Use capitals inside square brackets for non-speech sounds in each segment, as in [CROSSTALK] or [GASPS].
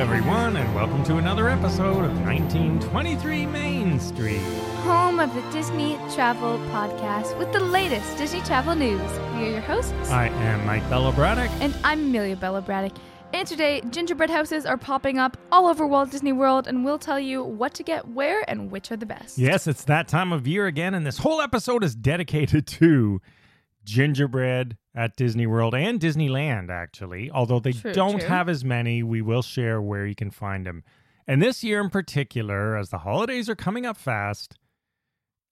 everyone, and welcome to another episode of 1923 Main Street. home of the Disney Travel Podcast with the latest Disney travel news. We are your hosts, I am Mike Bello Braddock. and I'm Amelia Bella Braddock. And today, gingerbread houses are popping up all over Walt Disney World, and we'll tell you what to get where and which are the best. Yes, it's that time of year again, and this whole episode is dedicated to gingerbread at Disney World and Disneyland, actually. Although they True, don't true. have as many, we will share where you can find them. And this year in particular, as the holidays are coming up fast,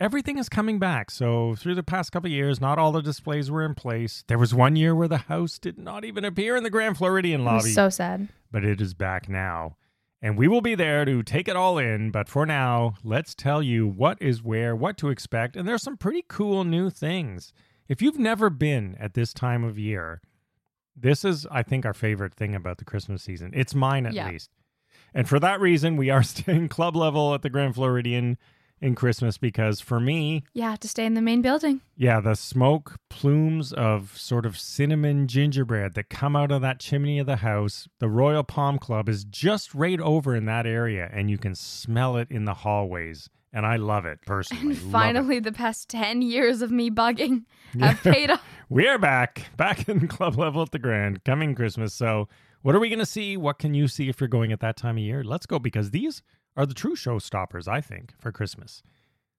everything is coming back. So through the past couple of years, not all the displays were in place. There was one year where the house did not even appear in the Grand Floridian lobby so sad. but it is back now. And we will be there to take it all in. But for now, let's tell you what is where, what to expect. And there's some pretty cool new things. If you've never been at this time of year, this is, I think, our favorite thing about the Christmas season. It's mine at Yeah. least. And for that reason, we are [LAUGHS] staying club level at the Grand Floridian in Christmas because for me, Yeah, to stay in the main building. yeah, the smoke plumes of sort of cinnamon gingerbread that come out of that chimney of the house. The Royal Palm Club is just right over in that area, and you can smell it in the hallways. And I love it personally. [LAUGHS] And finally, the past 10 years of me bugging [LAUGHS] have paid off. we are back, back in [LAUGHS] club level at the Grand, coming Christmas. So, what are we going to see? What can you see if you're going at that time of year? Let's go because these are the true showstoppers, I think, for Christmas.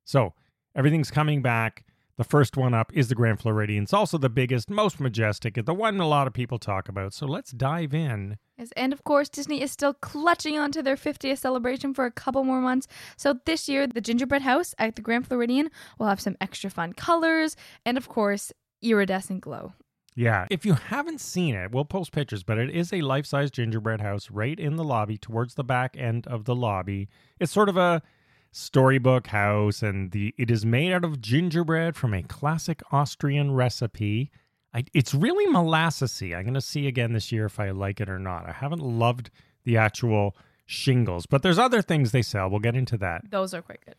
So, everything's coming back. The first one up is the Grand Floridian. It's also the biggest, most majestic, the one a lot of people talk about. So, let's dive in. Yes, and of course, Disney is still clutching onto their 50th celebration for a couple more months. So this year, the Gingerbread House at the Grand Floridian will have some extra fun colors and, of course, iridescent glow. Yeah. If you haven't seen it, we'll post pictures, but it is a life size gingerbread house right in the lobby towards the back end of the lobby. It's sort of a storybook house, and the it is made out of gingerbread from a classic Austrian recipe. I, it's really molassesy. I'm going to see again this year if I like it or not. I haven't loved the actual shingles, but there's other things they sell. We'll get into that. Those are quite good.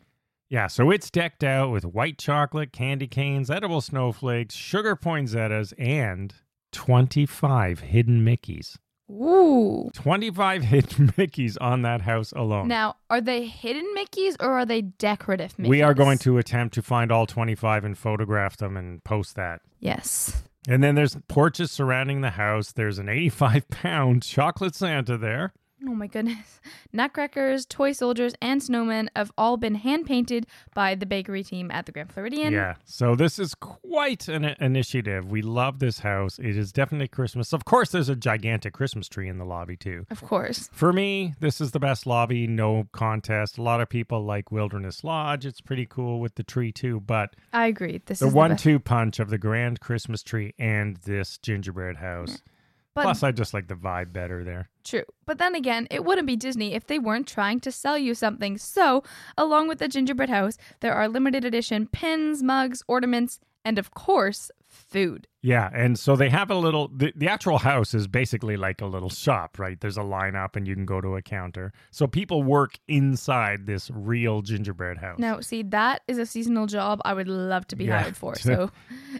Yeah, so it's decked out with white chocolate, candy canes, edible snowflakes, sugar poinsettias, and 25 hidden Mickeys. Ooh. 25 hidden [LAUGHS] Mickeys on that house alone. Now, are they hidden Mickeys or are they decorative Mickeys? we are going to attempt to find all 25 and photograph them and post that. Yes. And then there's porches surrounding the house. There's an 85 pound [LAUGHS] chocolate Santa there. Oh my goodness. [LAUGHS] Nutcrackers, toy soldiers, and snowmen have all been hand painted by the bakery team at the Grand Floridian. Yeah. So this is quite an initiative. We love this house. It is definitely Christmas. Of course, there's a gigantic Christmas tree in the lobby, too. Of course. For me, this is the best lobby, no contest. A lot of people like Wilderness Lodge. It's pretty cool with the tree too, but I agree. This the is one best. two punch of the grand Christmas tree and this gingerbread house. But Plus, I just like the vibe better there. True. But then again, it wouldn't be Disney if they weren't trying to sell you something. So, along with the gingerbread house, there are limited edition pins, mugs, ornaments, and of course, food. Yeah, and so they have a little. The, the actual house is basically like a little shop, right? There's a lineup, and you can go to a counter. So people work inside this real gingerbread house. Now, see, that is a seasonal job I would love to be Yeah. hired for. [LAUGHS] So,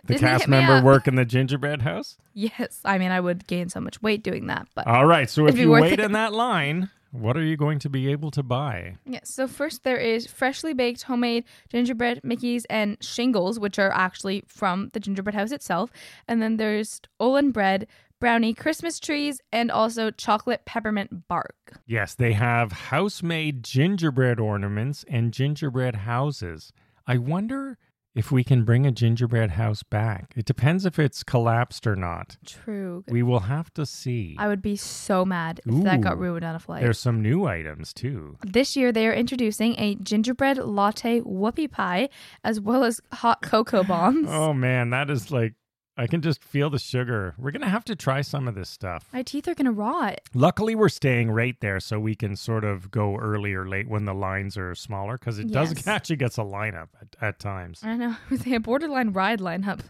the Disney, cast member work in the gingerbread house. [LAUGHS] Yes, I mean, I would gain so much weight doing that, but All right, so if you wait it. in that line, what are you going to be able to buy? Yes. So first there is freshly baked homemade gingerbread Mickeys and shingles, which are actually from the gingerbread house itself. And then there's Olin bread, brownie Christmas trees, and also chocolate peppermint bark. Yes, they have house made gingerbread ornaments and gingerbread houses. I wonder if we can bring a gingerbread house back. It depends if it's collapsed or not. True. We will have to see. I would be so mad if that got ruined on a flight. There's some new items too. This year, they are introducing a gingerbread latte whoopie pie, as well as hot cocoa bombs. Oh man, that is like I can just feel the sugar. We're going to have to try some of this stuff. My teeth are gonna rot. Luckily, we're staying right there so we can sort of go early or late when the lines are smaller because it does Yes. [LAUGHS] actually gets a lineup at, at times. I know [LAUGHS] they have borderline ride lineup.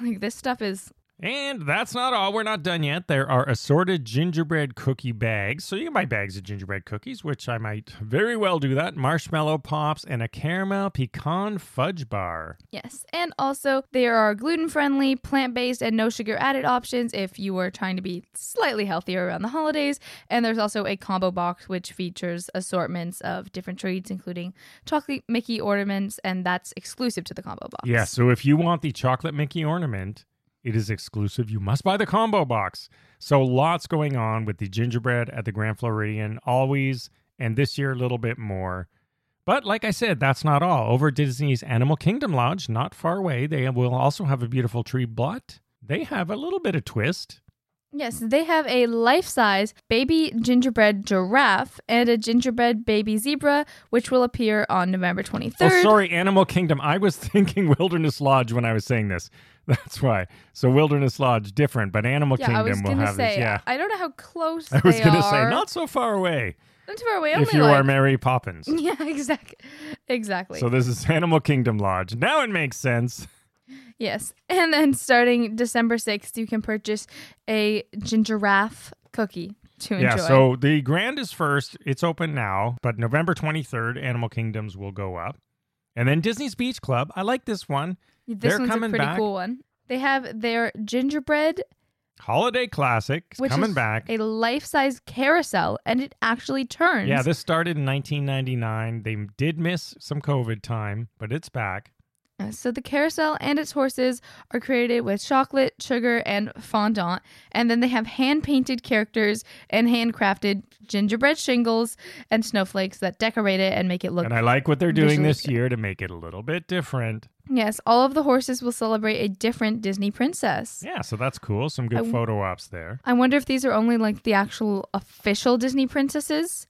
Like this stuff is And that's not all. We're not done yet. There are assorted gingerbread cookie bags. So you can buy bags of gingerbread cookies, which I might very well do that. Marshmallow pops and a caramel pecan fudge bar. Yes. And also, there are gluten friendly, plant based, and no sugar added options if you are trying to be slightly healthier around the holidays. And there's also a combo box which features assortments of different treats, including chocolate Mickey ornaments, and that's exclusive to the combo box. Yeah, so if you want the chocolate Mickey ornament, it is exclusive. You must buy the combo box. So lots going on with the gingerbread at the Grand Floridian, always, and this year a little bit more. But like I said, that's not all. Over at Disney's Animal Kingdom Lodge, not far away, they will also have a beautiful tree, but they have a little bit of twist. Yes, they have a life size baby gingerbread giraffe and a gingerbread baby zebra, which will appear on November 23rd. Oh, sorry, Animal Kingdom. I was [LAUGHS] thinking Wilderness Lodge when I was saying this. [LAUGHS] That's why. So Wilderness Lodge different, but Animal yeah, Kingdom will have say, this. Yeah, I don't know how close [LAUGHS] I was gonna say are. not so far away. Not too far away. If you like, are Mary Poppins. [LAUGHS] Yeah, exactly. Exactly. So this is Animal Kingdom Lodge. Now it makes sense. yes. And then starting December 6th, you can purchase a gingeraffe cookie to enjoy. Yeah, so the Grand is first. It's open now, but November 23rd, Animal Kingdoms will go up. And then Disney's Beach Club. I like this one. This they're one's a coming pretty back. cool one. They have their gingerbread, Holiday Classic which coming is back. a life-size carousel, and it actually turns. Yeah, this started in 1999. They did miss some COVID time, but it's back. So the carousel and its horses are created with chocolate, sugar, and fondant, and then they have hand-painted characters and handcrafted gingerbread shingles and snowflakes that decorate it and make it look. And I like what they're doing this good. year to make it a little bit different. Yes, all of the horses will celebrate a different Disney princess. Yeah, so that's cool. Some good I- photo ops there. I wonder if these are only like the actual official Disney princesses,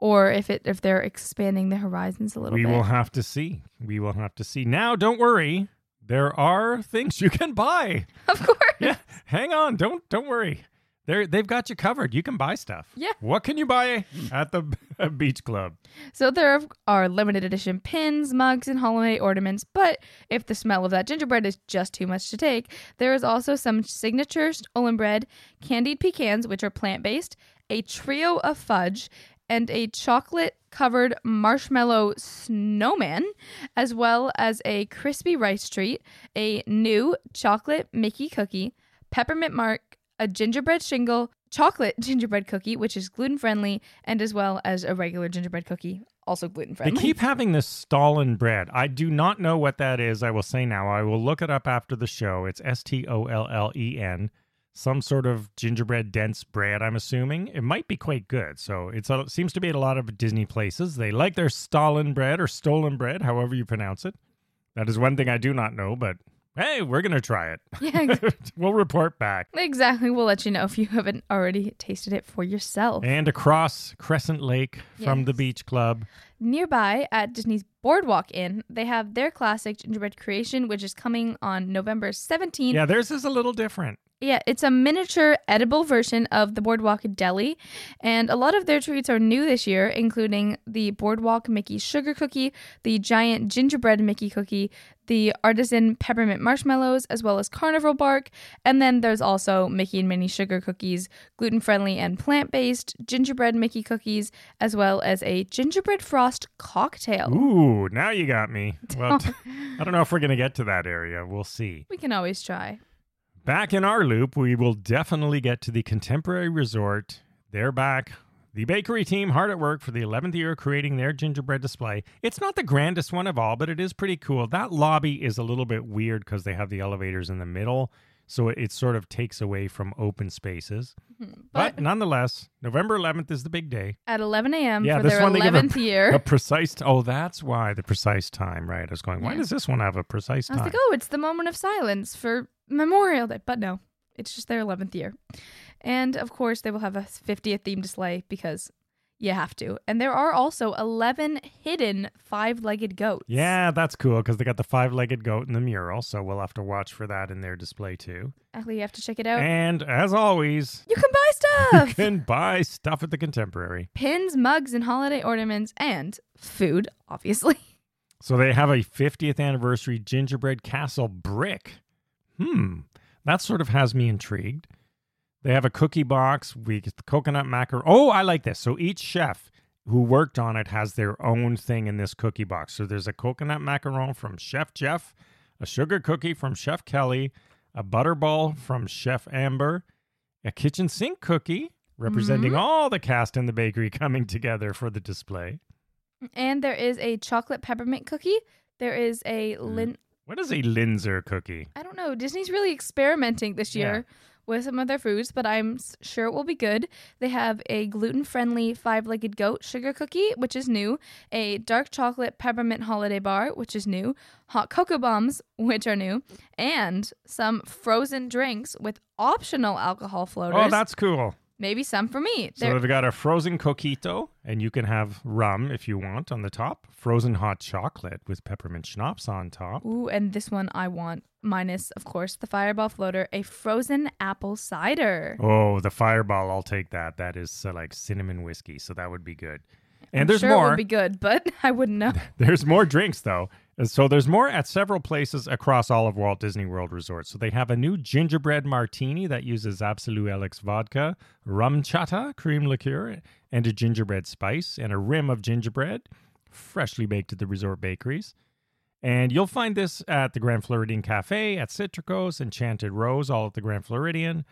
or if it if they're expanding the horizons a little We bit. We will have to see. We will have to see. Now, don't worry. There are things you can buy. [LAUGHS] of course. Yeah, hang on. Don't don't worry. They're they've got you covered. You can buy stuff. Yeah. What can you buy at the [LAUGHS] beach club? So there are limited edition pins, mugs, and holiday ornaments, but if the smell of that gingerbread is just too much to take, there is also some signature Olin bread, candied pecans, which are plant based, a trio of fudge, and a chocolate covered marshmallow snowman, as well as a crispy rice treat, a new chocolate Mickey cookie, peppermint mark, a gingerbread shingle, chocolate [LAUGHS] gingerbread cookie, which is gluten friendly, and as well as a regular gingerbread cookie, also gluten friendly. They keep having this Stalin bread. I do not know what that is. I will say now. I will look it up after the show. It's S T O L L E N. Some sort of gingerbread dense bread, I'm assuming. It might be quite good. So it's it seems to be at a lot of Disney places. They like their Stalin bread or stolen bread, however you pronounce it. That is one thing I do not know, but hey, we're going to try it. [LAUGHS] yeah, [LAUGHS] we'll report back. exactly. We'll let you know if you haven't already tasted it for yourself. And across Crescent Lake from the beach club. Nearby at Disney's Boardwalk Inn, they have their classic gingerbread creation, which is coming on November 17th. Yeah, theirs is a little different. Yeah, it's a miniature edible version of the Boardwalk Deli, and a lot of their treats are new this year, including the Boardwalk Mickey Sugar Cookie, the giant gingerbread Mickey Cookie, the artisan peppermint marshmallows, as well as carnival bark, and then there's also Mickey and Minnie Sugar Cookies, gluten friendly and plant based, gingerbread Mickey cookies, as well as a gingerbread frost cocktail. Ooh, now you got me. Well, [LAUGHS] I don't know if we're going to get to that area. We'll see. We can always try. Back in our loop, we will definitely get to the Contemporary Resort. They're back. The bakery team hard at work for the 11th year creating their gingerbread display. It's not the grandest one of all, but it is pretty cool. That lobby is a little bit weird because they have the elevators in the middle, so it, it sort of takes away from open spaces. Mm-hmm. But, But nonetheless, November 11th is the big day. at 11 a.m. Yeah, for this their one they give a- 11th year. A precise. Oh, that's why the precise time, right? I was going. Why Yeah. does this one have a precise I was like, oh, it's the moment of silence for Memorial Day. But no, it's just their 11th year. And of course, they will have a 50th theme display because you have to. And there are also 11 hidden five legged goats. yeah, that's cool because they got the five-legged goat in the mural, so we'll have to watch for that in their display too. Actually, you have to check it out. And as always, you can buy [LAUGHS] stuff. you can buy stuff at the Contemporary. pins, mugs, and holiday ornaments, and food, obviously. [LAUGHS] So they have a 50th anniversary gingerbread castle brick. Hmm. That sort of has me intrigued. They have a cookie box. We get the coconut macaron. Oh, I like this. So each chef who worked on it has their own thing in this cookie box. So there's a coconut macaron from Chef Jeff, a sugar cookie from Chef Kelly, a butterball from Chef Amber, a kitchen sink cookie representing mm-hmm. all the cast in the bakery [LAUGHS] coming together for the display. And there is a chocolate peppermint cookie. There is a mm. lin. What is a Linzer cookie? I don't know. Disney's really experimenting this year with some of their foods, but I'm sure it will be good. They have a gluten friendly five legged goat sugar cookie, which is new, a dark chocolate peppermint holiday bar, which is new, hot cocoa bombs, which are new, and some frozen drinks with optional alcohol oh, floaters. Oh, that's cool. Maybe some for me. So they've got a frozen coquito, and you can have rum if you want on the top. Frozen hot chocolate with peppermint schnapps on top. Ooh, and this one I want, minus, of course, the fireball floater, a frozen apple cider. Oh, the fireball! I'll take that. That is uh, like cinnamon whiskey, so that would be good. And I'm there's sure It more. would be good, but [LAUGHS] I wouldn't know. [LAUGHS] There's more drinks though. And So there's more at several places across all of Walt Disney World resorts. So they have a new gingerbread martini that uses Absolut Elyx vodka, RumChata, cream liqueur, and a gingerbread spice, and a rim of gingerbread, freshly baked at the resort bakeries. And you'll find this at the Grand Floridian Cafe, at Citricos, Enchanted Rose, all at the Grand Floridian.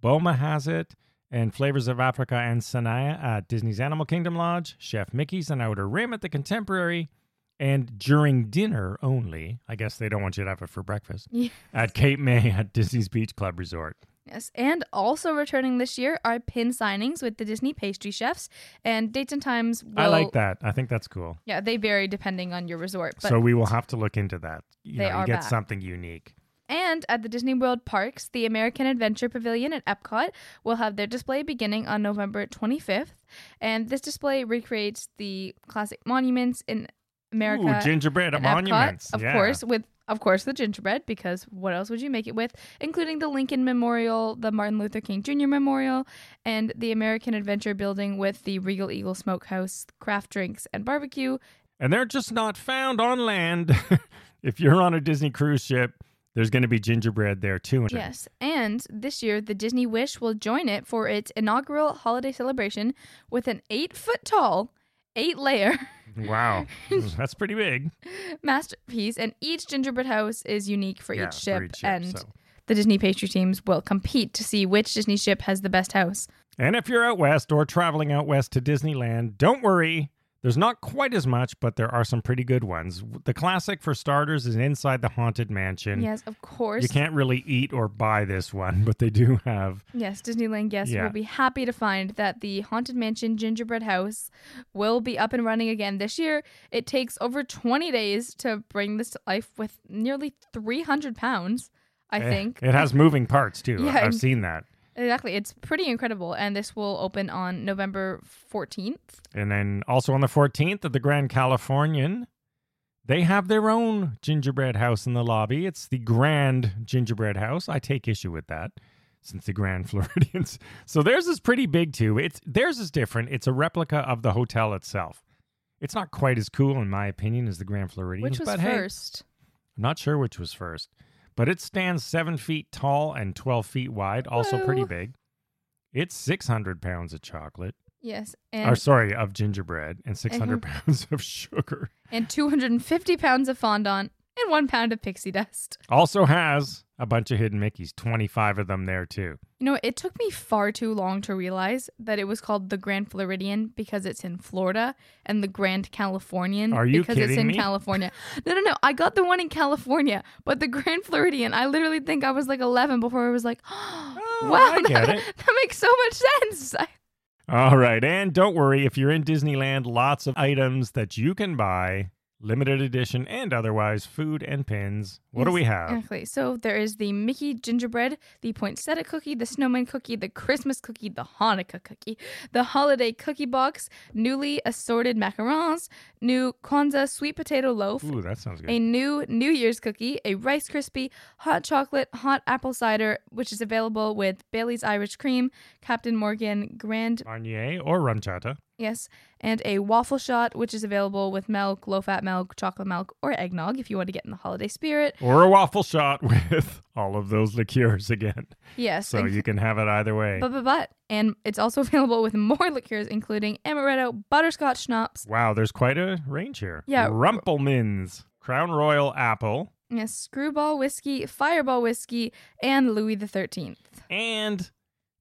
Boma has it, and Flavors of Africa and Sanaya at Disney's Animal Kingdom Lodge, Chef Mickey's and Outer Rim at the Contemporary, and during dinner only, I guess they don't want you to have it for breakfast, Yeah. at Cape May at Disney's Beach Club Resort. Yes, and also returning this year are pin signings with the Disney pastry chefs, and dates and times. Will, I like that. I think that's cool. Yeah, they vary depending on your resort. But so we will have to look into that. You They know, you are get back. something unique. And at the Disney World Parks, the American Adventure Pavilion at Epcot will have their display beginning on November 25th. And this display recreates the classic monuments in America. Ooh, gingerbread and monuments. Epcot, of yeah. course, with of course the gingerbread, because what else would you make it with? Including the Lincoln Memorial, the Martin Luther King Jr. Memorial, and the American Adventure Building with the Regal Eagle Smokehouse, craft drinks, and barbecue. And they're just not found on land. [LAUGHS] if you're on a Disney cruise ship, there's going to be gingerbread there too. Yes, and this year the Disney Wish will join it for its inaugural holiday celebration with an eight foot tall, eight layer Wow. [LAUGHS] That's pretty big. masterpiece, and each gingerbread house is unique for Yeah, each ship, for each ship, and so. the Disney pastry teams will compete to see which Disney ship has the best house. And if you're out west or traveling out west to Disneyland, don't worry. There's not quite as much, but there are some pretty good ones. The classic for starters is Inside the Haunted Mansion. Yes, of course. You can't really eat or buy this one, but they do have. Yes, Disneyland guests Yeah. will be happy to find that the Haunted Mansion gingerbread house will be up and running again this year. It takes over 20 days to bring this to life with nearly 300 pounds, I Eh, think. It has moving parts too. [LAUGHS] Yeah, I've seen that. Exactly. It's pretty incredible. And this will open on November 14th. And then also on the 14th at the Grand Californian, they have their own gingerbread house in the lobby. It's the Grand Gingerbread House. I take issue with that since the Grand [LAUGHS] Floridians. So theirs is pretty big too. It's theirs is different. It's a replica of the hotel itself. It's not quite as cool in my opinion as the Grand Floridians, Which was but hey, first? I'm not sure which was first. But it stands seven feet tall and 12 feet wide, also pretty big. It's 600 pounds of chocolate. Yes. And, Or sorry, of gingerbread and 600 Mhm. pounds [LAUGHS] of sugar. and 250 pounds of fondant and one pound of pixie dust. Also has a bunch of hidden Mickeys, 25 of them there too. You know, it took me far too long to realize that it was called the Grand Floridian because it's in Florida and the Grand Californian Are you because it's in me? California. No, no, no. I got the one in California, but the Grand Floridian, I literally think I was like 11 before I was like, [GASPS] [GASPS] Oh, wow, I get that, it. that makes so much sense. I- [LAUGHS] All right, and don't worry if you're in Disneyland, lots of items that you can buy, limited edition and otherwise, food and pins. What do we have? Exactly. So there is the Mickey gingerbread, the poinsettia cookie, the snowman cookie, the Christmas cookie, the Hanukkah cookie, the holiday cookie box, newly assorted macarons, new Kwanzaa sweet potato loaf, Ooh, that sounds good. a new New Year's cookie, a Rice Krispie, hot chocolate, hot apple cider, which is available with Bailey's Irish Cream, Captain Morgan, Grand Marnier or RumChata. Yes, and a waffle shot, which is available with milk, low fat milk, chocolate milk, or eggnog if you want to get in the holiday spirit. Or a waffle shot [LAUGHS] with all of those liqueurs again. Yes. So you can have it either way. But, but, but. And it's also [LAUGHS] available with more liqueurs, including amaretto, butterscotch schnapps. Wow, there's quite a range here. Yeah. Rumple Minze, Crown Royal Apple, Yes, Screwball Whiskey, Fireball Whiskey, and Louis the 13th. and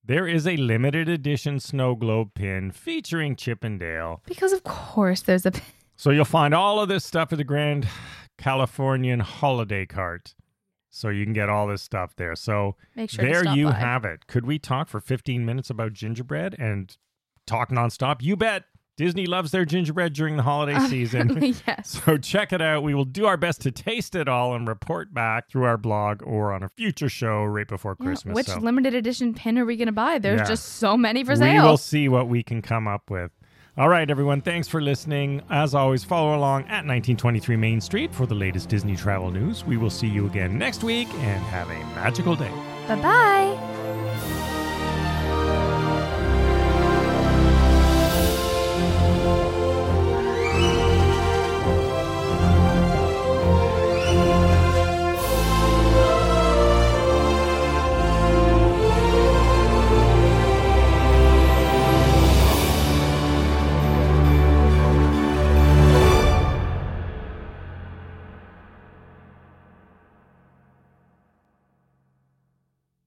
there is a limited edition snow globe pin featuring Chip 'n' Dale. Because, of course, there's a. So you'll find all of this stuff at the Grand Californian Holiday Cart. So you can get all this stuff there. So Make sure there you by. have it. Could we talk for 15 minutes about gingerbread and talk nonstop? You bet. Disney loves their gingerbread during the holiday oh, [LAUGHS] season. Apparently, yes. So check it out. We will do our best to taste it all and report back through our blog or on a future show right before Yeah, Christmas. Which So limited edition pin are we going to buy? There's Yeah. just so many for sale. We will see what we can come up with. All right, everyone. Thanks for listening. As always, follow along at 1923 Main Street for the latest Disney travel news. We will see you again next week and have a magical day. Bye bye.